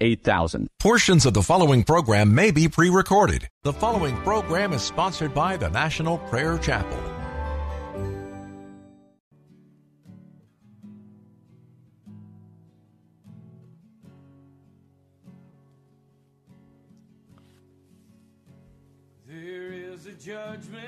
8,000. Portions of the following program may be pre recorded. The following program is sponsored by the National Prayer Chapel. There is a judgment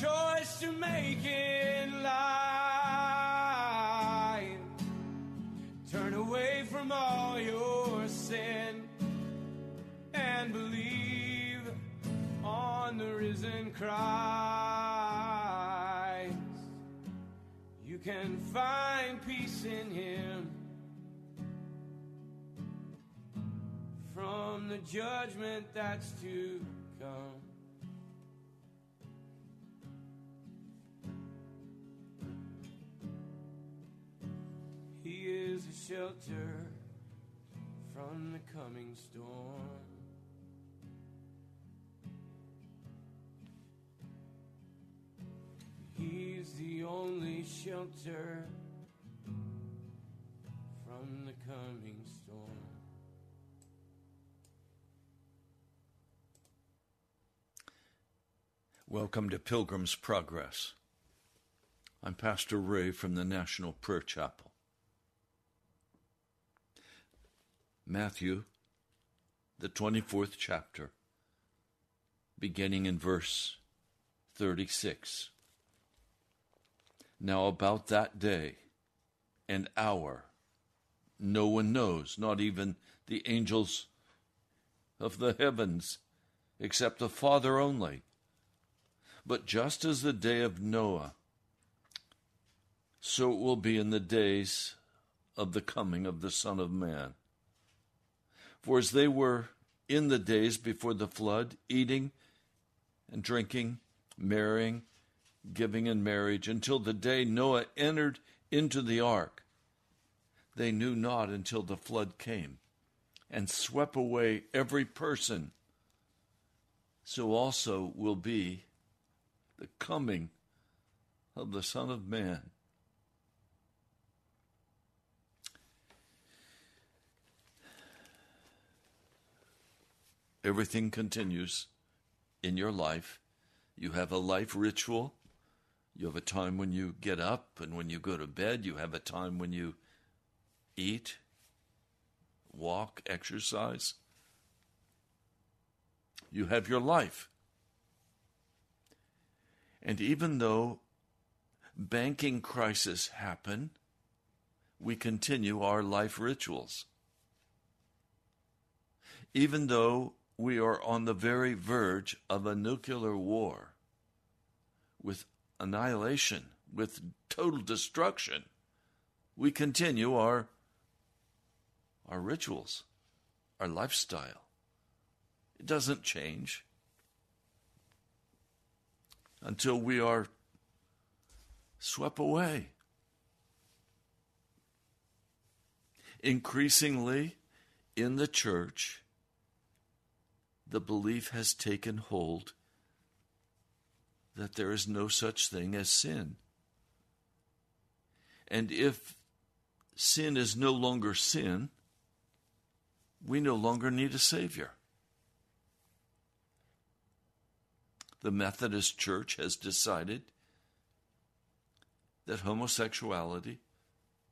Choice to make in life. Turn away from all your sin and believe on the risen Christ. You can find peace in Him from the judgment that's to come. He is a shelter from the coming storm. He's the only shelter from the coming storm. Welcome to Pilgrim's Progress. I'm Pastor Ray from the National Prayer Chapel. Matthew, the 24th chapter, beginning in verse 36. Now, about that day and hour, no one knows, not even the angels of the heavens, except the Father only. But just as the day of Noah, so it will be in the days of the coming of the Son of Man. For as they were in the days before the flood, eating and drinking, marrying, giving in marriage, until the day Noah entered into the ark, they knew not until the flood came and swept away every person. So also will be the coming of the Son of Man. Everything continues in your life. You have a life ritual. You have a time when you get up and when you go to bed. You have a time when you eat, walk, exercise. You have your life. And even though banking crises happen, we continue our life rituals. Even though we are on the very verge of a nuclear war with annihilation, with total destruction, we continue our, our rituals, our lifestyle. It doesn't change until we are swept away. Increasingly in the church, the belief has taken hold that there is no such thing as sin. And if sin is no longer sin, we no longer need a Savior. The Methodist Church has decided that homosexuality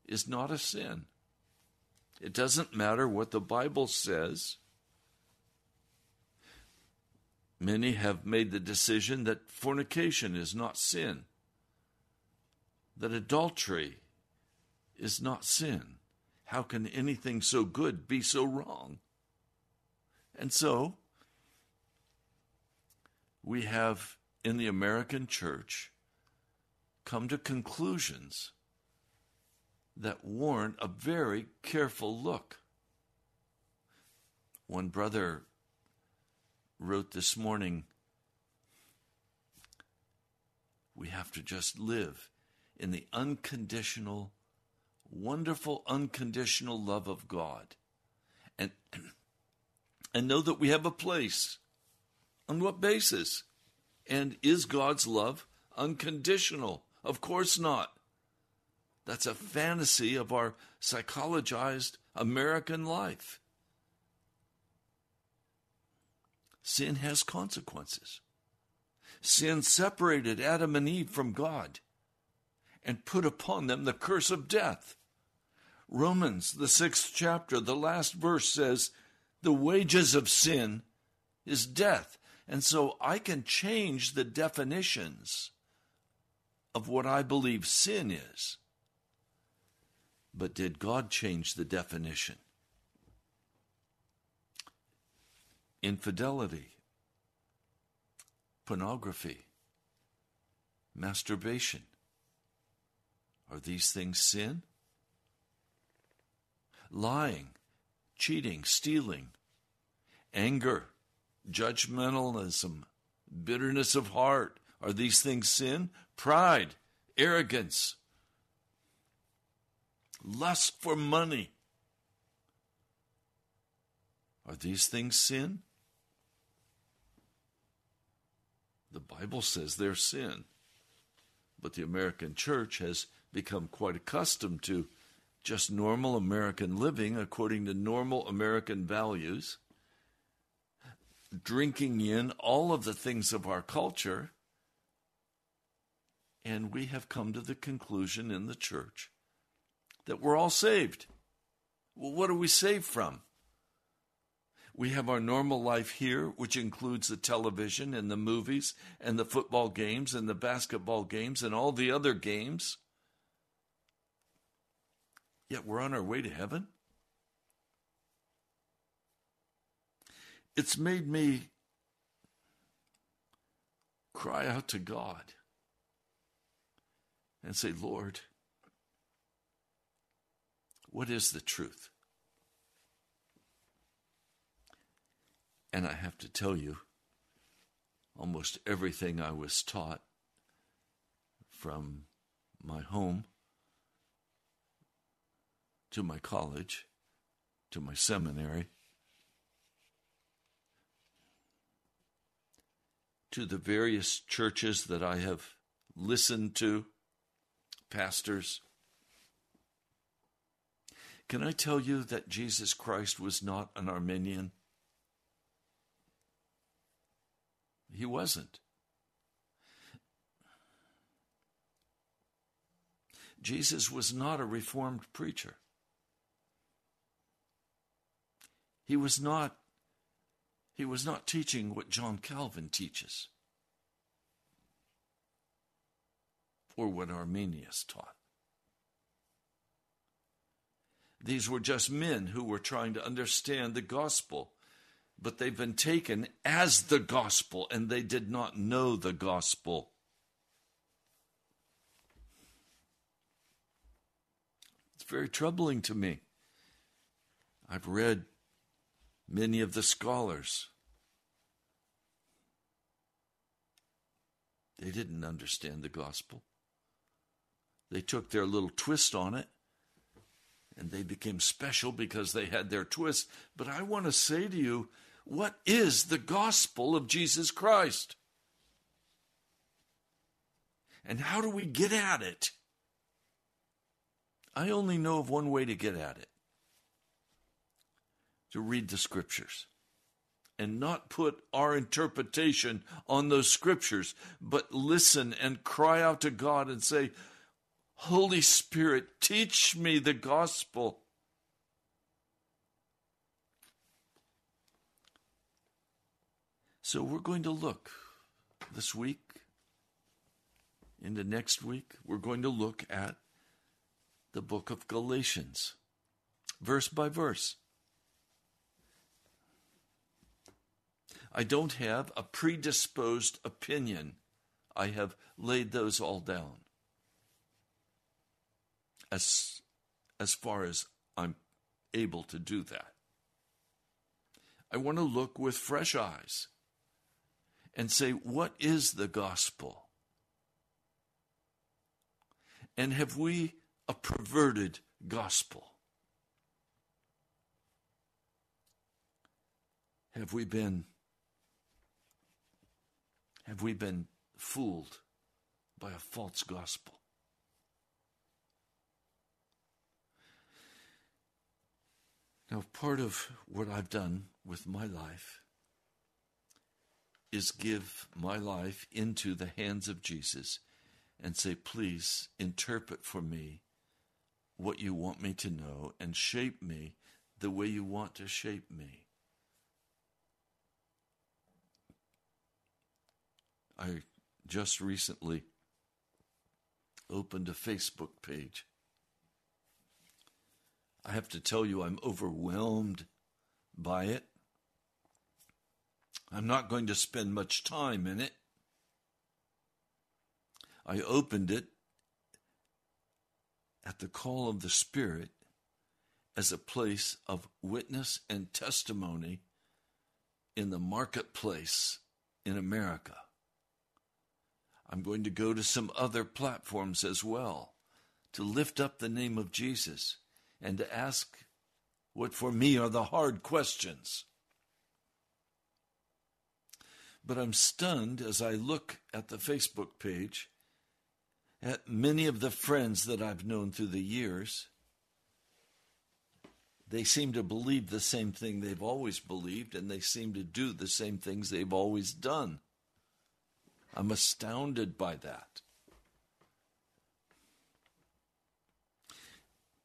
is not a sin. It doesn't matter what the Bible says. Many have made the decision that fornication is not sin, that adultery is not sin. How can anything so good be so wrong? And so, we have in the American church come to conclusions that warrant a very careful look. One brother wrote this morning we have to just live in the unconditional, wonderful, unconditional love of God and, and know that we have a place. On what basis? And is God's love unconditional? Of course not. That's a fantasy of our psychologized American life. Sin has consequences. Sin separated Adam and Eve from God and put upon them the curse of death. Romans, the sixth chapter, the last verse says, The wages of sin is death. And so I can change the definitions of what I believe sin is. But did God change the definition? Infidelity, pornography, masturbation. Are these things sin? Lying, cheating, stealing, anger, judgmentalism, bitterness of heart. Are these things sin? Pride, arrogance, lust for money. Are these things sin? The Bible says they're sin. But the American church has become quite accustomed to just normal American living according to normal American values, drinking in all of the things of our culture. And we have come to the conclusion in the church that we're all saved. Well, what are we saved from? We have our normal life here, which includes the television and the movies and the football games and the basketball games and all the other games. Yet we're on our way to heaven. It's made me cry out to God and say, Lord, what is the truth? And I have to tell you, almost everything I was taught from my home to my college to my seminary to the various churches that I have listened to, pastors. Can I tell you that Jesus Christ was not an Arminian? He wasn't. Jesus was not a reformed preacher. He was not he was not teaching what John Calvin teaches or what Arminius taught. These were just men who were trying to understand the gospel but they've been taken as the gospel and they did not know the gospel. It's very troubling to me. I've read many of the scholars. They didn't understand the gospel. They took their little twist on it and they became special because they had their twist. But I want to say to you what is the gospel of Jesus Christ? And how do we get at it? I only know of one way to get at it to read the scriptures and not put our interpretation on those scriptures, but listen and cry out to God and say, Holy Spirit, teach me the gospel. So we're going to look this week, into next week, we're going to look at the book of Galatians, verse by verse. I don't have a predisposed opinion. I have laid those all down as, as far as I'm able to do that. I want to look with fresh eyes and say, what is the gospel? And have we a perverted gospel? Have we been have we been fooled by a false gospel? Now, part of what I've done with my life is give my life into the hands of Jesus and say, please interpret for me what you want me to know and shape me the way you want to shape me. I just recently opened a Facebook page. I have to tell you, I'm overwhelmed by it. I'm not going to spend much time in it. I opened it at the call of the Spirit as a place of witness and testimony in the marketplace in America. I'm going to go to some other platforms as well to lift up the name of Jesus and to ask what for me are the hard questions. But I'm stunned as I look at the Facebook page at many of the friends that I've known through the years. They seem to believe the same thing they've always believed, and they seem to do the same things they've always done. I'm astounded by that.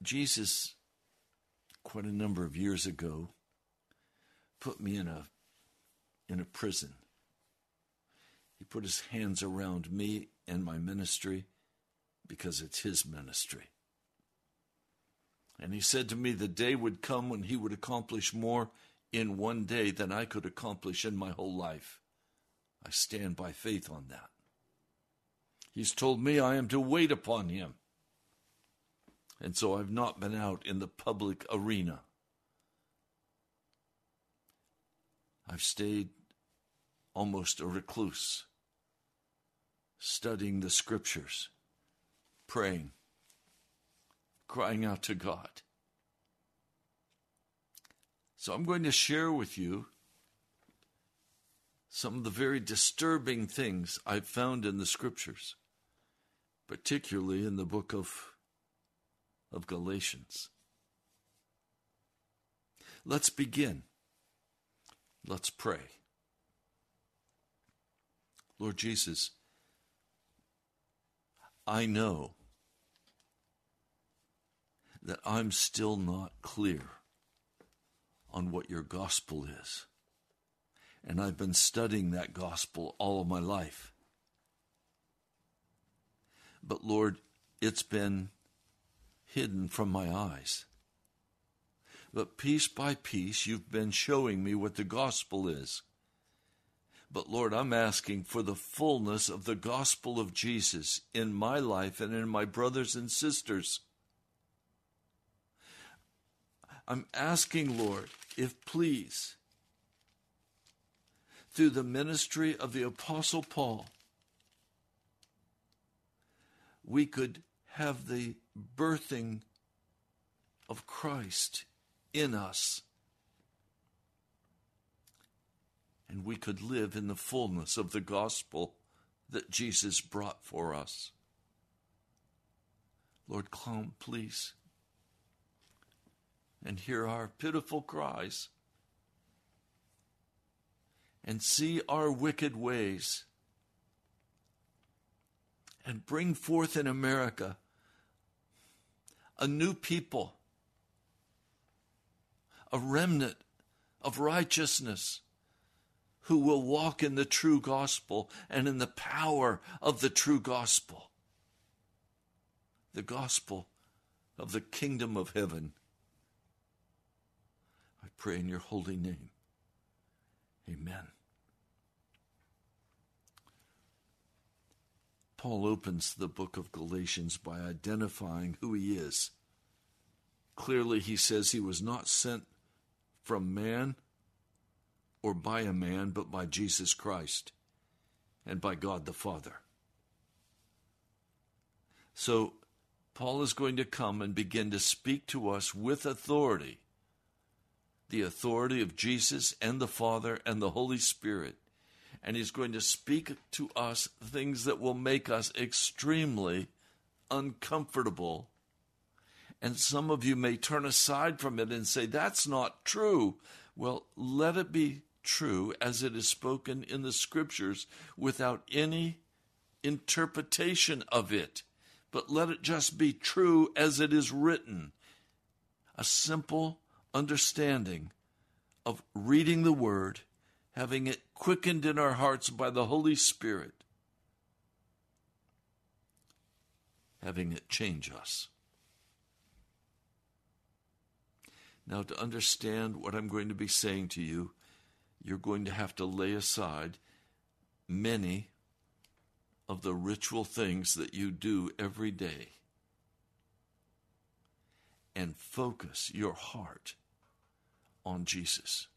Jesus, quite a number of years ago, put me in a in a prison. He put his hands around me and my ministry because it's his ministry. And he said to me, the day would come when he would accomplish more in one day than I could accomplish in my whole life. I stand by faith on that. He's told me I am to wait upon him. And so I've not been out in the public arena. I've stayed almost a recluse, studying the scriptures, praying, crying out to God. So I'm going to share with you some of the very disturbing things I've found in the scriptures, particularly in the book of, of Galatians. Let's begin. Let's pray. Lord Jesus, I know that I'm still not clear on what your gospel is. And I've been studying that gospel all of my life. But Lord, it's been hidden from my eyes. But piece by piece, you've been showing me what the gospel is. But Lord, I'm asking for the fullness of the gospel of Jesus in my life and in my brothers and sisters. I'm asking, Lord, if please, through the ministry of the Apostle Paul, we could have the birthing of Christ in us. And we could live in the fullness of the gospel that Jesus brought for us. Lord, come, please. And hear our pitiful cries. And see our wicked ways. And bring forth in America a new people, a remnant of righteousness who will walk in the true gospel and in the power of the true gospel, the gospel of the kingdom of heaven I pray in your holy name. Amen. Paul opens the book of Galatians by identifying who he is. Clearly, he says he was not sent from man or by a man, but by Jesus Christ and by God the Father. So, Paul is going to come and begin to speak to us with authority the authority of Jesus and the Father and the Holy Spirit. And He's going to speak to us things that will make us extremely uncomfortable. And some of you may turn aside from it and say, That's not true. Well, let it be true as it is spoken in the Scriptures without any interpretation of it. But let it just be true as it is written. A simple understanding of reading the Word, having it quickened in our hearts by the Holy Spirit, having it change us. Now, to understand what I'm going to be saying to you, you're going to have to lay aside many of the ritual things that you do every day and focus your heart on Jesus.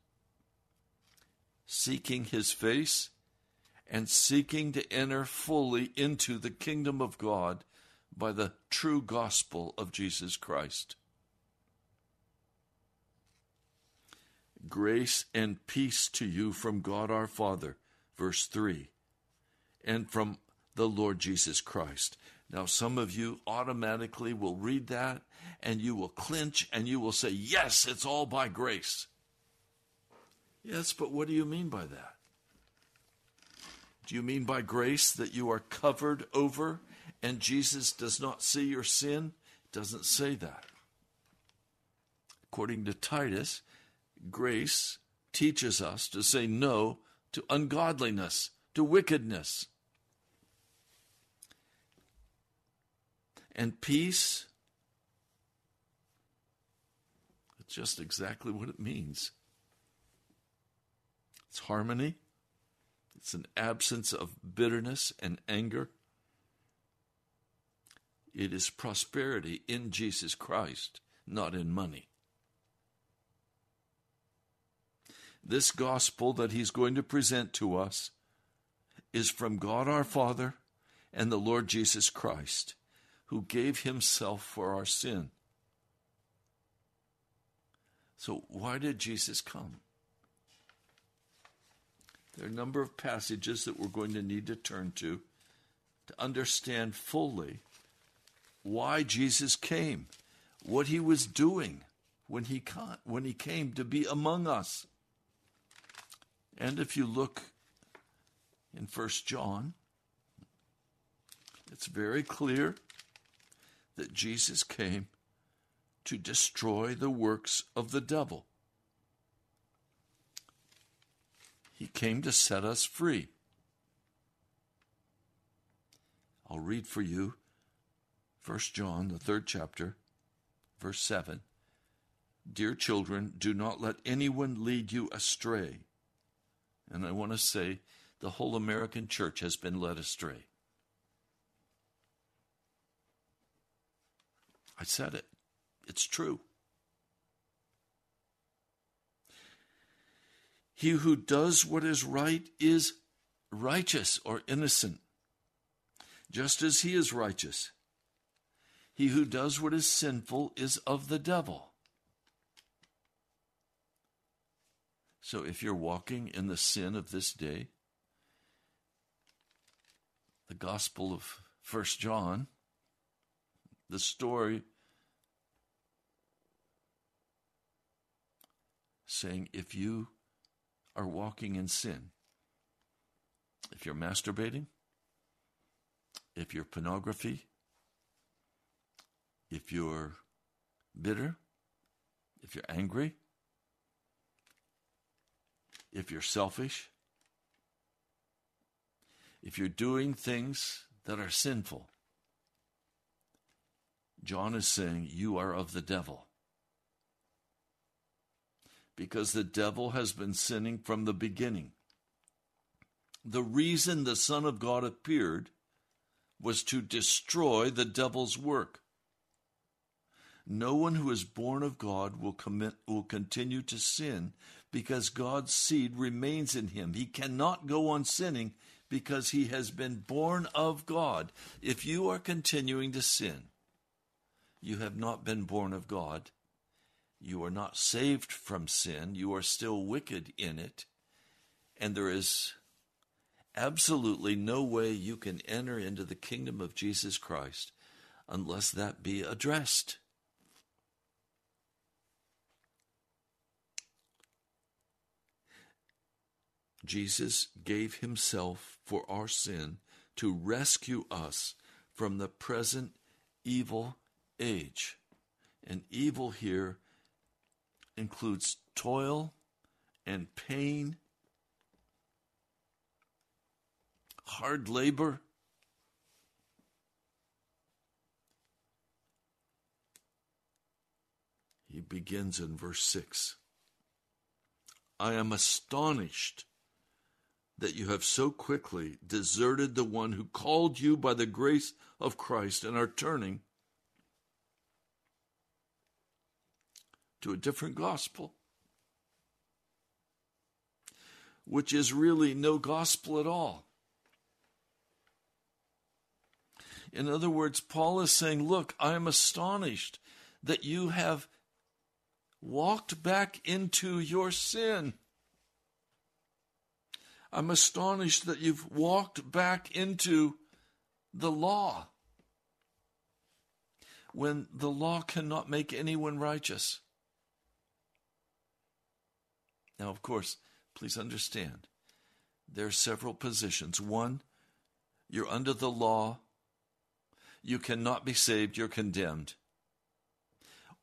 seeking his face and seeking to enter fully into the kingdom of God by the true gospel of Jesus Christ. Grace and peace to you from God our Father, verse 3, and from the Lord Jesus Christ. Now, some of you automatically will read that and you will clinch and you will say, Yes, it's all by grace. Yes, but what do you mean by that? Do you mean by grace that you are covered over and Jesus does not see your sin? It doesn't say that. According to Titus, grace teaches us to say no to ungodliness, to wickedness. And peace, it's just exactly what it means. It's harmony, it's an absence of bitterness and anger. It is prosperity in Jesus Christ, not in money. This gospel that he's going to present to us is from God our Father and the Lord Jesus Christ, who gave himself for our sin. So, why did Jesus come? There are a number of passages that we're going to need to turn to to understand fully why Jesus came, what he was doing when he, when he came to be among us. And if you look in First John, it's very clear that Jesus came to destroy the works of the devil. He came to set us free. I'll read for you 1 John, the third chapter, verse 7. Dear children, do not let anyone lead you astray. And I want to say the whole American church has been led astray. I said it. It's true. He who does what is right is righteous or innocent, just as he is righteous. He who does what is sinful is of the devil. So if you're walking in the sin of this day, the Gospel of First John, the story saying, if you are walking in sin. If you're masturbating, if you're pornography, if you're bitter, if you're angry, if you're selfish, if you're doing things that are sinful, John is saying you are of the devil because the devil has been sinning from the beginning. The reason the Son of God appeared was to destroy the devil's work. No one who is born of God will commit will continue to sin because God's seed remains in him. He cannot go on sinning because he has been born of God. If you are continuing to sin, you have not been born of God you are not saved from sin. You are still wicked in it. And there is absolutely no way you can enter into the kingdom of Jesus Christ unless that be addressed. Jesus gave himself for our sin to rescue us from the present evil age. And evil here includes toil and pain, hard labor. He begins in verse 6. I am astonished that you have so quickly deserted the one who called you by the grace of Christ and are turning to a different gospel. which is really no gospel at all. In other words, Paul is saying, Look, I am astonished that you have walked back into your sin. I'm astonished that you've walked back into the law when the law cannot make anyone righteous. Now, of course, please understand there are several positions. One, you're under the law, you cannot be saved, you're condemned.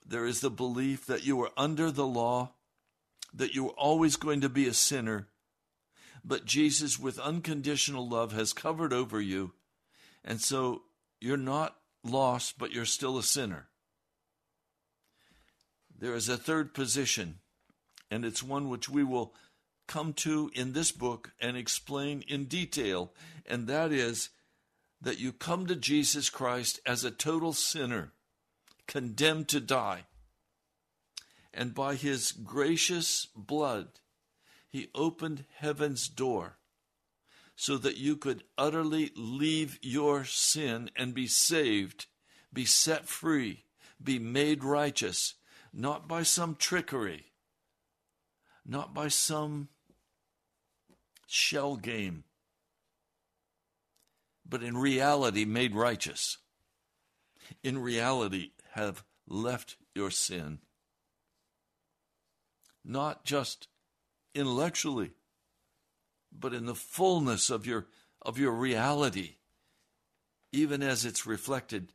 There is the belief that you are under the law, that you are always going to be a sinner, but Jesus, with unconditional love, has covered over you, and so you're not lost, but you're still a sinner. There is a third position, and it's one which we will come to in this book and explain in detail, and that is that you come to Jesus Christ as a total sinner, condemned to die. And by his gracious blood, he opened heaven's door so that you could utterly leave your sin and be saved, be set free, be made righteous, not by some trickery, not by some shell game, but in reality made righteous. In reality, have left your sin. Not just intellectually, but in the fullness of your, of your reality, even as it's reflected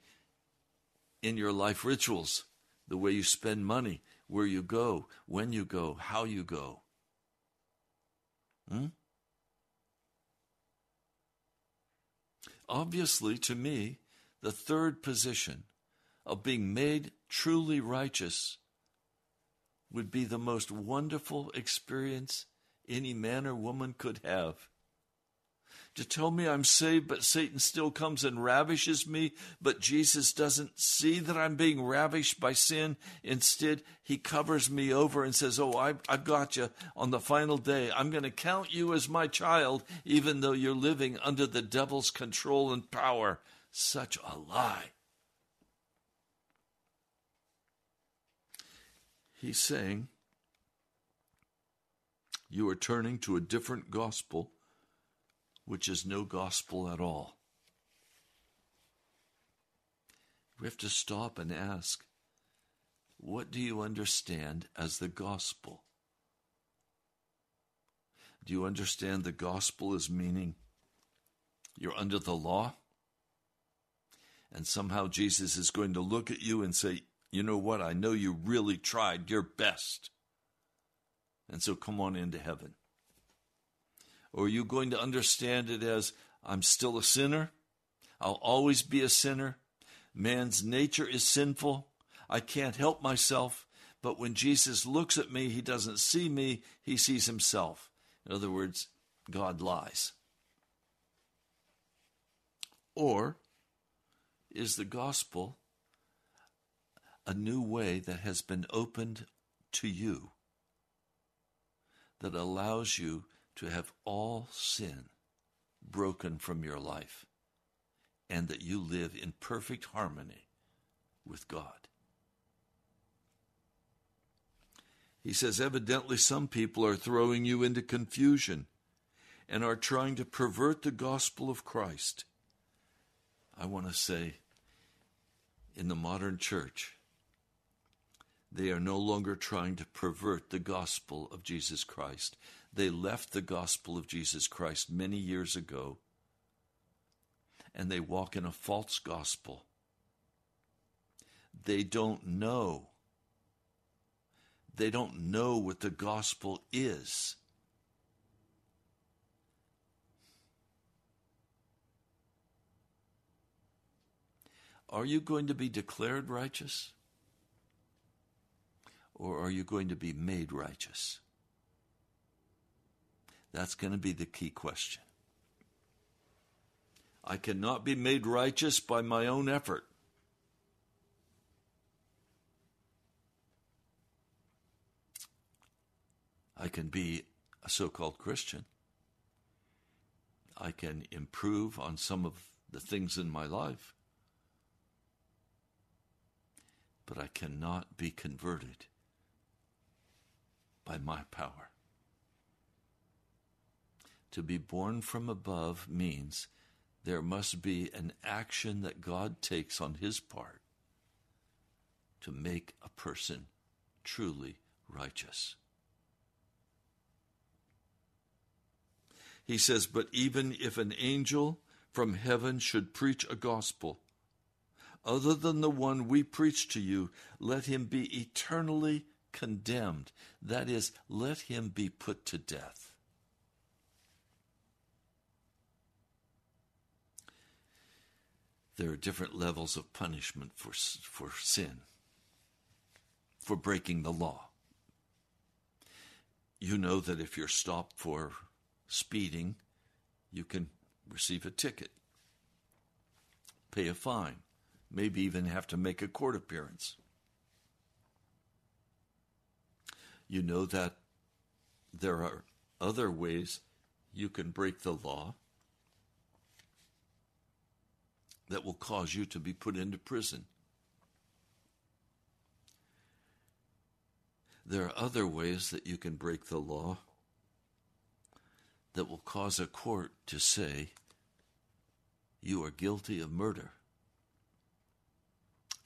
in your life rituals, the way you spend money, where you go, when you go, how you go. Hmm? Obviously, to me, the third position of being made truly righteous would be the most wonderful experience any man or woman could have. To tell me I'm saved, but Satan still comes and ravishes me, but Jesus doesn't see that I'm being ravished by sin. Instead, he covers me over and says, Oh, I've, I've got you on the final day. I'm going to count you as my child, even though you're living under the devil's control and power. Such a lie. He's saying, you are turning to a different gospel, which is no gospel at all. We have to stop and ask, what do you understand as the gospel? Do you understand the gospel as meaning you're under the law? And somehow Jesus is going to look at you and say, You know what? I know you really tried your best. And so come on into heaven. Or are you going to understand it as I'm still a sinner? I'll always be a sinner. Man's nature is sinful. I can't help myself. But when Jesus looks at me, he doesn't see me, he sees himself. In other words, God lies. Or is the gospel a new way that has been opened to you? that allows you to have all sin broken from your life and that you live in perfect harmony with God. He says, evidently, some people are throwing you into confusion and are trying to pervert the gospel of Christ. I want to say, in the modern church, they are no longer trying to pervert the gospel of Jesus Christ. They left the gospel of Jesus Christ many years ago and they walk in a false gospel. They don't know. They don't know what the gospel is. Are you going to be declared righteous? Or are you going to be made righteous? That's going to be the key question. I cannot be made righteous by my own effort. I can be a so called Christian. I can improve on some of the things in my life, but I cannot be converted by my power. To be born from above means there must be an action that God takes on his part to make a person truly righteous. He says, But even if an angel from heaven should preach a gospel other than the one we preach to you, let him be eternally condemned. That is, let him be put to death. There are different levels of punishment for, for sin, for breaking the law. You know that if you're stopped for speeding, you can receive a ticket, pay a fine, maybe even have to make a court appearance. You know that there are other ways you can break the law that will cause you to be put into prison. There are other ways that you can break the law that will cause a court to say you are guilty of murder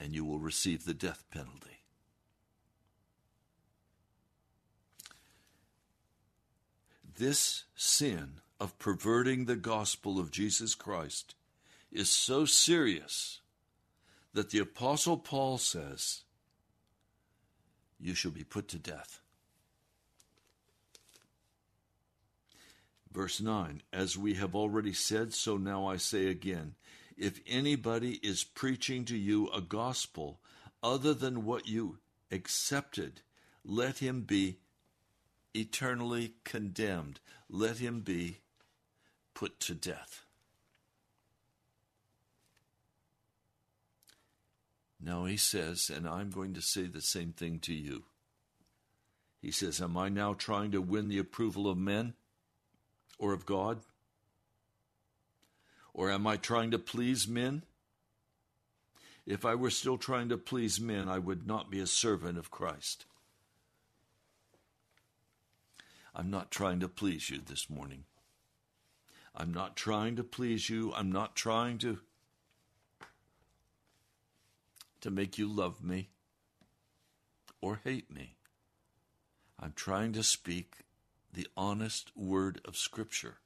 and you will receive the death penalty. This sin of perverting the gospel of Jesus Christ is so serious that the Apostle Paul says, You shall be put to death. Verse 9 As we have already said, so now I say again if anybody is preaching to you a gospel other than what you accepted, let him be eternally condemned. Let him be put to death. Now he says, and I'm going to say the same thing to you. He says, Am I now trying to win the approval of men or of God? Or am I trying to please men? If I were still trying to please men, I would not be a servant of Christ. I'm not trying to please you this morning. I'm not trying to please you. I'm not trying to to make you love me or hate me. I'm trying to speak the honest word of Scripture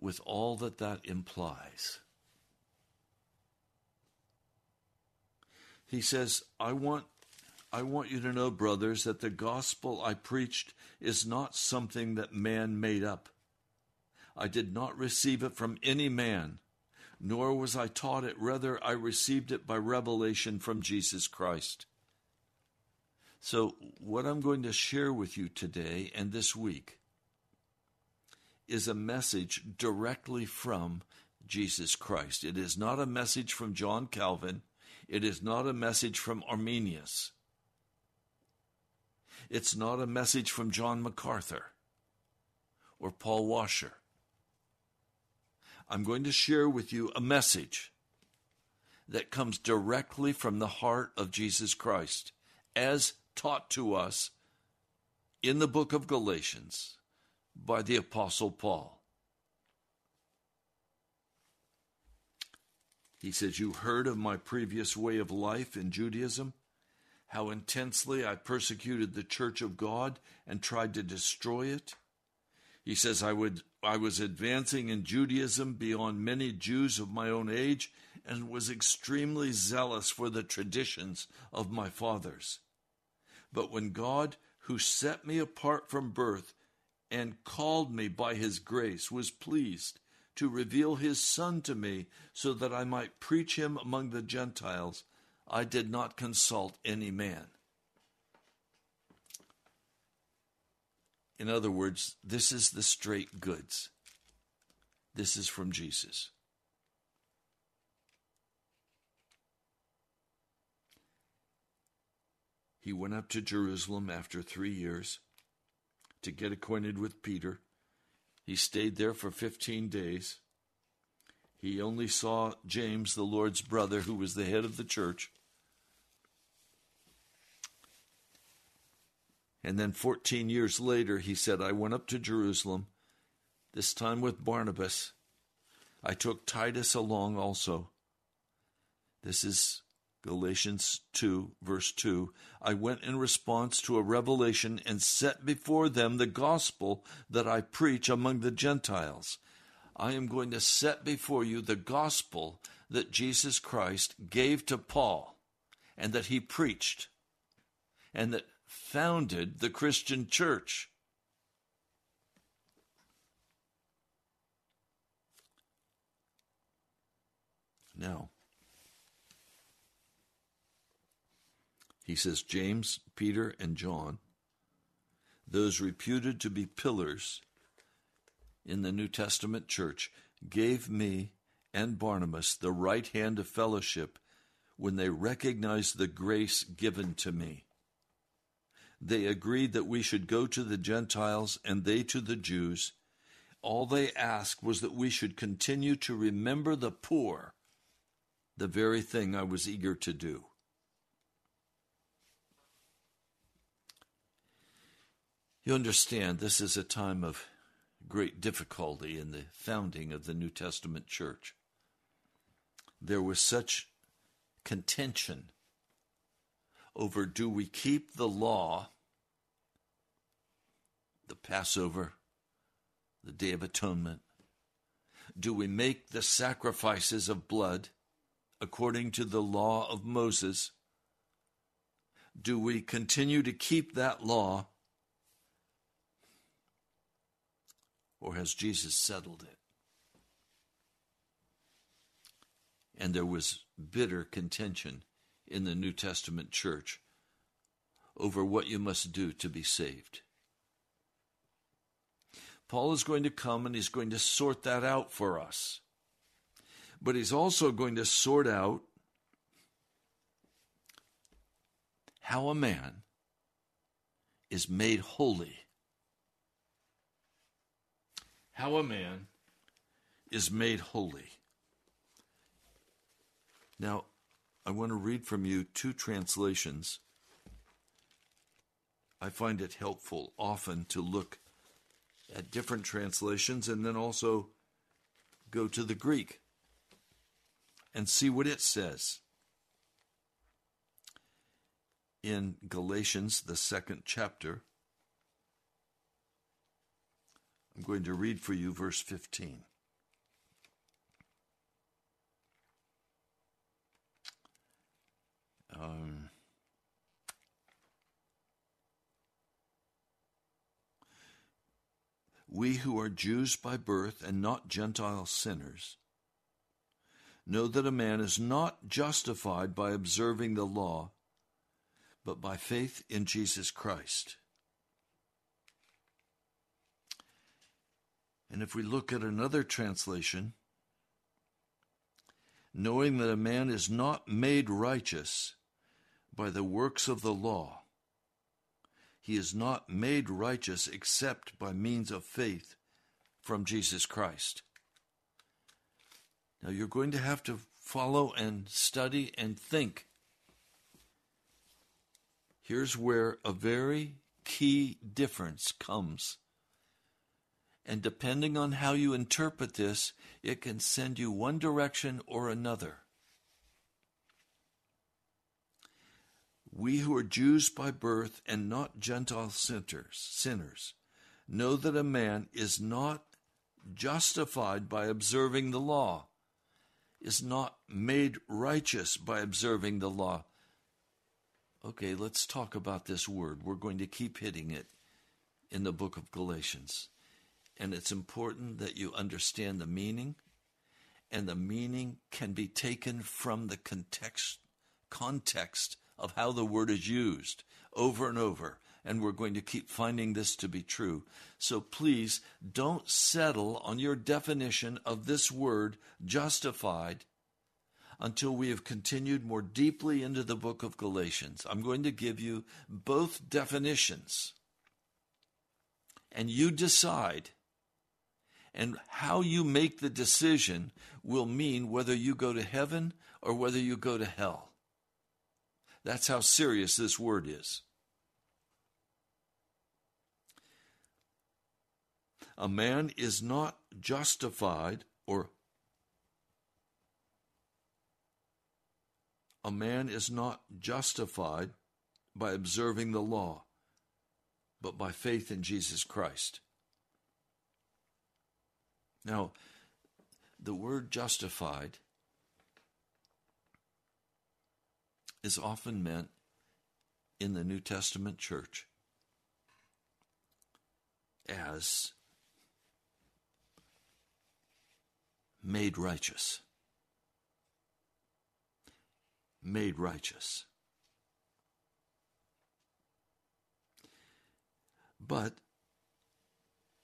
with all that that implies. He says, I want, I want you to know, brothers, that the gospel I preached is not something that man made up. I did not receive it from any man nor was I taught it, rather, I received it by revelation from Jesus Christ. So, what I'm going to share with you today and this week is a message directly from Jesus Christ. It is not a message from John Calvin, it is not a message from Arminius. It's not a message from John MacArthur or Paul Washer. I'm going to share with you a message that comes directly from the heart of Jesus Christ, as taught to us in the book of Galatians by the Apostle Paul. He says, You heard of my previous way of life in Judaism, how intensely I persecuted the church of God and tried to destroy it. He says, I, would, I was advancing in Judaism beyond many Jews of my own age and was extremely zealous for the traditions of my fathers. But when God, who set me apart from birth and called me by his grace, was pleased to reveal his Son to me so that I might preach him among the Gentiles, I did not consult any man. In other words, this is the straight goods. This is from Jesus. He went up to Jerusalem after three years to get acquainted with Peter. He stayed there for 15 days. He only saw James, the Lord's brother, who was the head of the church. And then 14 years later, he said, I went up to Jerusalem, this time with Barnabas. I took Titus along also. This is Galatians 2, verse 2. I went in response to a revelation and set before them the gospel that I preach among the Gentiles. I am going to set before you the gospel that Jesus Christ gave to Paul and that he preached and that founded the Christian church. Now, he says James, Peter, and John, those reputed to be pillars in the New Testament church, gave me and Barnabas the right hand of fellowship when they recognized the grace given to me. They agreed that we should go to the Gentiles and they to the Jews. All they asked was that we should continue to remember the poor, the very thing I was eager to do. You understand, this is a time of great difficulty in the founding of the New Testament church. There was such contention over do we keep the law, the Passover, the Day of Atonement? Do we make the sacrifices of blood according to the law of Moses? Do we continue to keep that law or has Jesus settled it? And there was bitter contention in the New Testament church over what you must do to be saved. Paul is going to come and he's going to sort that out for us. But he's also going to sort out how a man is made holy how a man is made holy. Now, I want to read from you two translations. I find it helpful often to look at different translations and then also go to the Greek and see what it says. In Galatians, the second chapter, I'm going to read for you verse 15. Um, we who are Jews by birth and not Gentile sinners know that a man is not justified by observing the law, but by faith in Jesus Christ. And if we look at another translation, knowing that a man is not made righteous by the works of the law, he is not made righteous except by means of faith from Jesus Christ. Now you're going to have to follow and study and think. Here's where a very key difference comes and depending on how you interpret this, it can send you one direction or another. We who are Jews by birth and not Gentile sinners, know that a man is not justified by observing the law, is not made righteous by observing the law. Okay, let's talk about this word. We're going to keep hitting it in the book of Galatians. And it's important that you understand the meaning, and the meaning can be taken from the context, context of how the word is used over and over. And we're going to keep finding this to be true. So please don't settle on your definition of this word, justified, until we have continued more deeply into the book of Galatians. I'm going to give you both definitions and you decide. And how you make the decision will mean whether you go to heaven or whether you go to hell. That's how serious this word is. A man is not justified or a man is not justified by observing the law, but by faith in Jesus Christ. Now, the word justified is often meant in the New Testament church as made righteous. Made righteous. But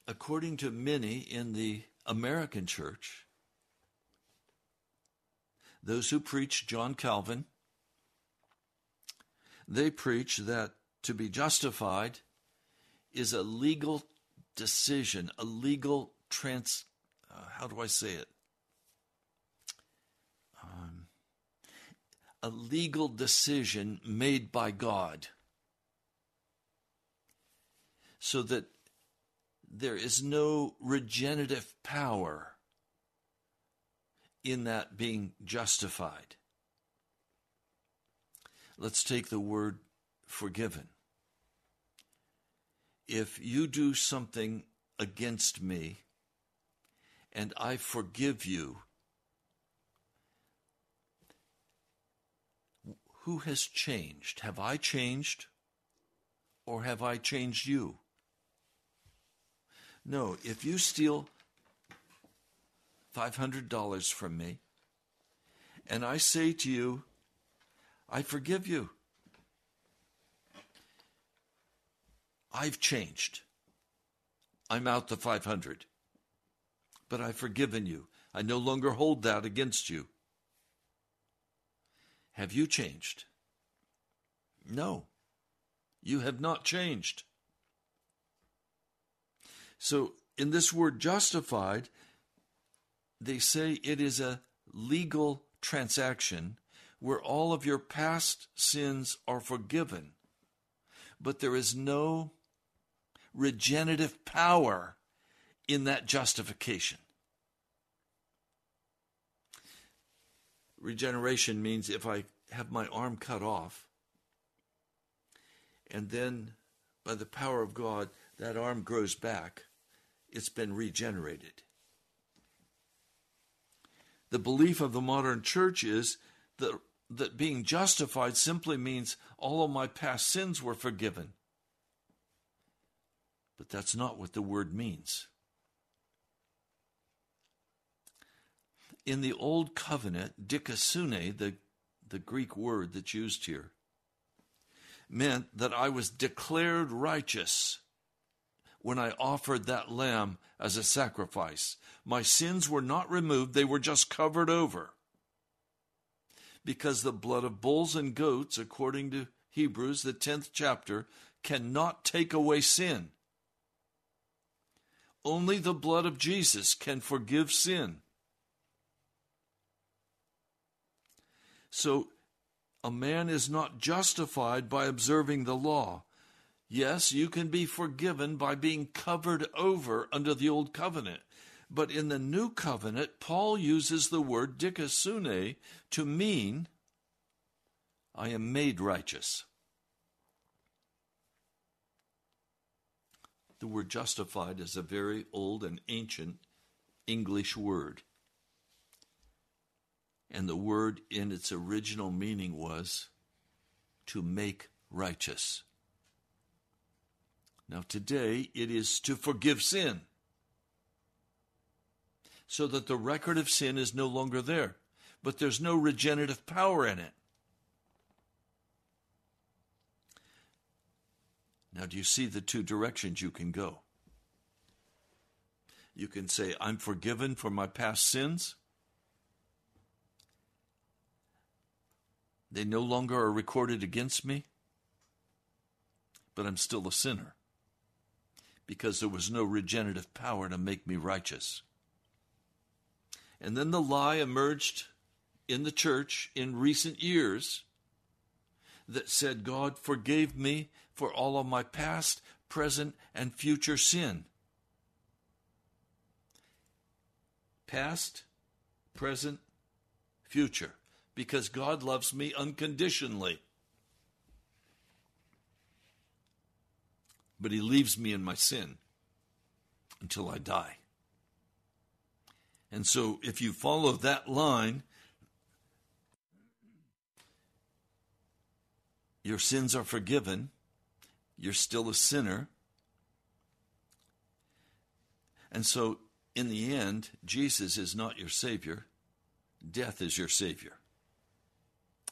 according to many in the American church, those who preach John Calvin, they preach that to be justified is a legal decision, a legal trans. Uh, how do I say it? Um, a legal decision made by God. So that there is no regenerative power in that being justified. Let's take the word forgiven. If you do something against me and I forgive you, who has changed? Have I changed or have I changed you? No, if you steal $500 from me and I say to you, I forgive you. I've changed. I'm out the 500. But I've forgiven you. I no longer hold that against you. Have you changed? No, you have not changed. So, in this word justified, they say it is a legal transaction where all of your past sins are forgiven, but there is no regenerative power in that justification. Regeneration means if I have my arm cut off, and then by the power of God, that arm grows back, it's been regenerated. The belief of the modern church is that, that being justified simply means all of my past sins were forgiven. But that's not what the word means. In the Old Covenant, dikaiosune, the, the Greek word that's used here, meant that I was declared righteous when I offered that lamb as a sacrifice. My sins were not removed, they were just covered over. Because the blood of bulls and goats, according to Hebrews, the 10th chapter, cannot take away sin. Only the blood of Jesus can forgive sin. So, a man is not justified by observing the law. Yes, you can be forgiven by being covered over under the old covenant. But in the new covenant, Paul uses the word dikaiosune to mean I am made righteous. The word justified is a very old and ancient English word. And the word in its original meaning was to make righteous. Now, today it is to forgive sin so that the record of sin is no longer there, but there's no regenerative power in it. Now, do you see the two directions you can go? You can say, I'm forgiven for my past sins. They no longer are recorded against me, but I'm still a sinner because there was no regenerative power to make me righteous. And then the lie emerged in the church in recent years that said God forgave me for all of my past, present, and future sin. Past, present, future. Because God loves me unconditionally. But He leaves me in my sin until I die. And so, if you follow that line, your sins are forgiven, you're still a sinner. And so, in the end, Jesus is not your Savior, death is your Savior.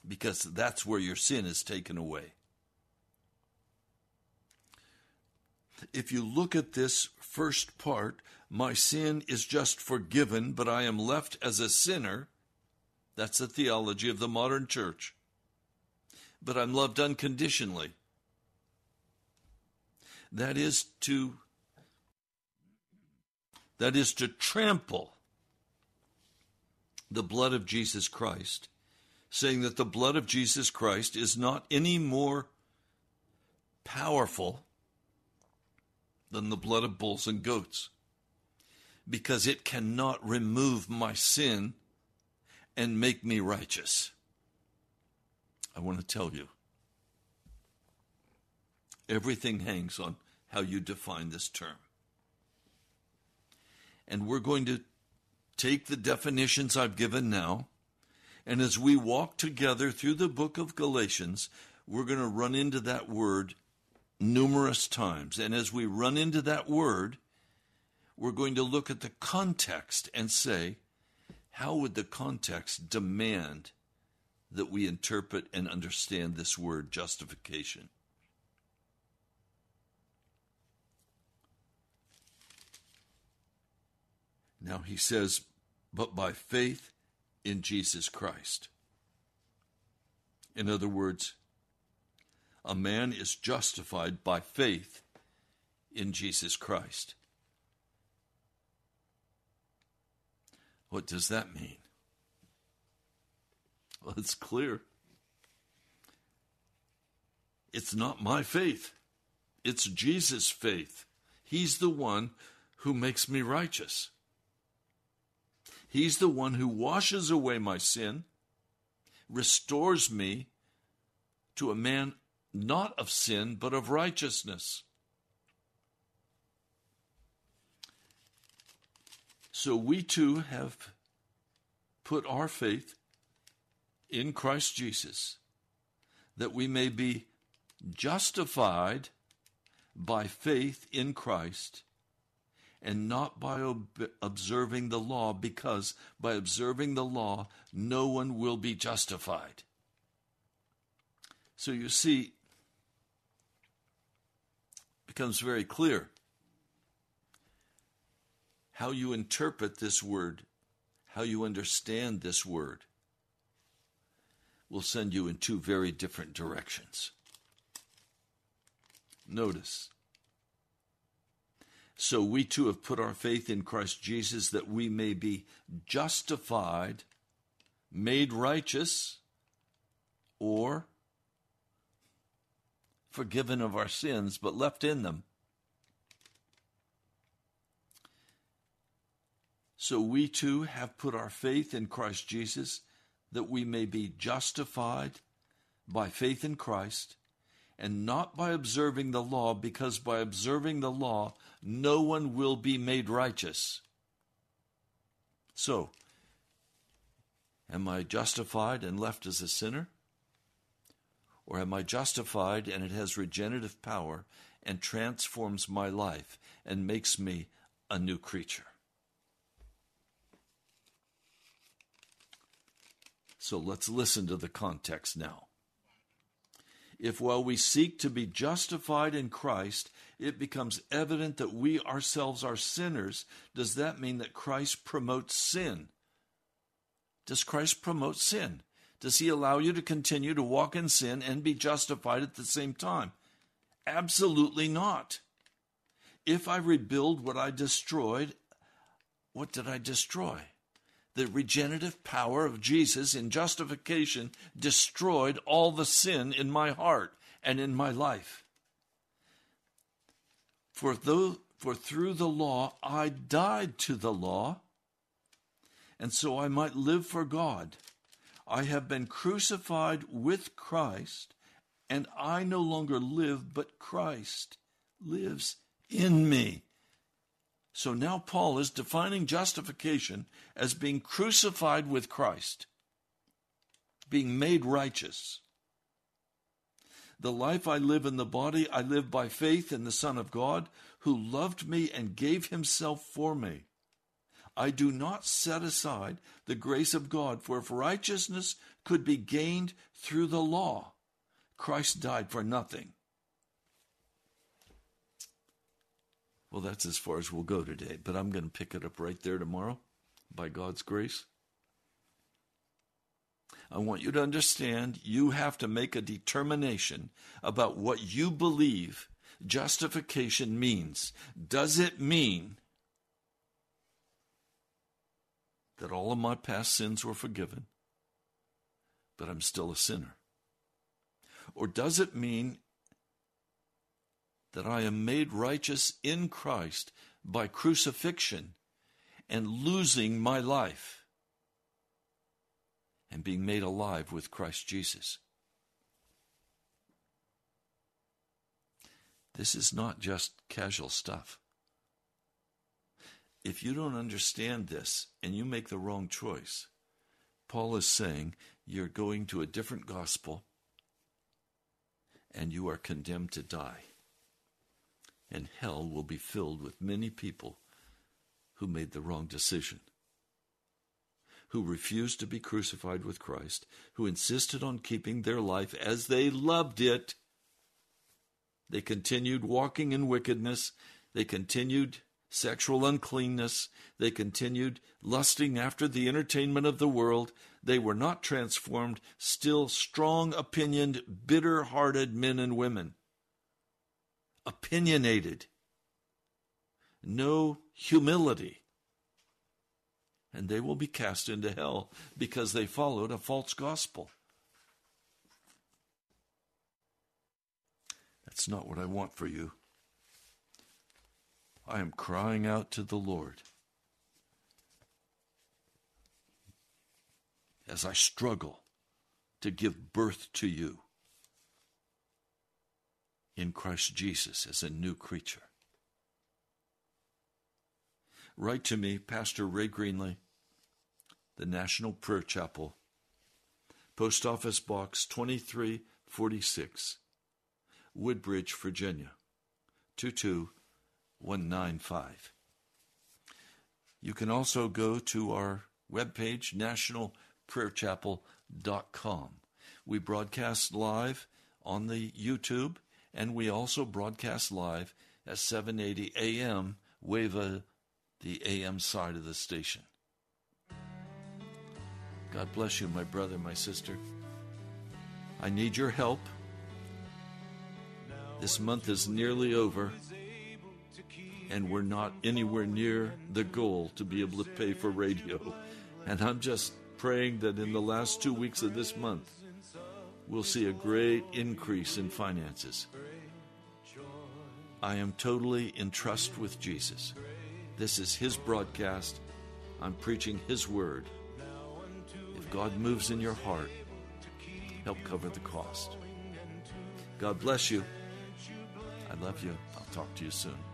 Because that's where your sin is taken away. If you look at this first part, my sin is just forgiven, but I am left as a sinner. That's the theology of the modern church. But I'm loved unconditionally. That is to that is to trample the blood of Jesus Christ, saying that the blood of Jesus Christ is not any more powerful than the blood of bulls and goats, because it cannot remove my sin and make me righteous. I want to tell you everything hangs on how you define this term. And we're going to take the definitions I've given now, and as we walk together through the book of Galatians, we're going to run into that word numerous times. And as we run into that word, we're going to look at the context and say, how would the context demand that we interpret and understand this word justification? Now he says, but by faith in Jesus Christ. In other words, a man is justified by faith in Jesus Christ. What does that mean? Well, it's clear. It's not my faith, it's Jesus' faith. He's the one who makes me righteous. He's the one who washes away my sin, restores me to a man not of sin, but of righteousness. So we too have put our faith in Christ Jesus that we may be justified by faith in Christ and not by ob- observing the law, because by observing the law, no one will be justified. So you see, it becomes very clear how you interpret this word, how you understand this word, will send you in two very different directions. Notice so we too have put our faith in Christ Jesus that we may be justified, made righteous, or forgiven of our sins, but left in them. So we too have put our faith in Christ Jesus that we may be justified by faith in Christ and not by observing the law, because by observing the law, no one will be made righteous. So, am I justified and left as a sinner? Or am I justified and it has regenerative power and transforms my life and makes me a new creature? So let's listen to the context now if while we seek to be justified in Christ, it becomes evident that we ourselves are sinners, does that mean that Christ promotes sin? Does Christ promote sin? Does he allow you to continue to walk in sin and be justified at the same time? Absolutely not. if I rebuild what I destroyed, what did I destroy? The regenerative power of Jesus in justification destroyed all the sin in my heart and in my life. For though for through the law I died to the law, and so I might live for God. I have been crucified with Christ, and I no longer live, but Christ lives in me. So now Paul is defining justification as being crucified with Christ, being made righteous. The life I live in the body, I live by faith in the Son of God, who loved me and gave himself for me. I do not set aside the grace of God, for if righteousness could be gained through the law, Christ died for nothing. Well, that's as far as we'll go today, but I'm going to pick it up right there tomorrow by God's grace. I want you to understand you have to make a determination about what you believe justification means. Does it mean that all of my past sins were forgiven, but I'm still a sinner? Or does it mean that I am made righteous in Christ by crucifixion and losing my life and being made alive with Christ Jesus. This is not just casual stuff. If you don't understand this and you make the wrong choice, Paul is saying you're going to a different gospel and you are condemned to die and hell will be filled with many people who made the wrong decision, who refused to be crucified with Christ, who insisted on keeping their life as they loved it. They continued walking in wickedness. They continued sexual uncleanness. They continued lusting after the entertainment of the world. They were not transformed, still strong opinioned, bitter hearted men and women opinionated, no humility. And they will be cast into hell because they followed a false gospel. That's not what I want for you. I am crying out to the Lord as I struggle to give birth to you in Christ Jesus as a new creature. Write to me, Pastor Ray Greenley, the National Prayer Chapel, Post Office Box 2346, Woodbridge, Virginia 22195. You can also go to our webpage, nationalprayerchapel.com. We broadcast live on the YouTube and we also broadcast live at 780 AM, WAVA, the AM side of the station. God bless you, my brother, my sister. I need your help. This month is nearly over, and we're not anywhere near the goal to be able to pay for radio. And I'm just praying that in the last two weeks of this month, we'll see a great increase in finances. I am totally in trust with Jesus. This is His broadcast. I'm preaching His word. If God moves in your heart, help cover the cost. God bless you. I love you. I'll talk to you soon.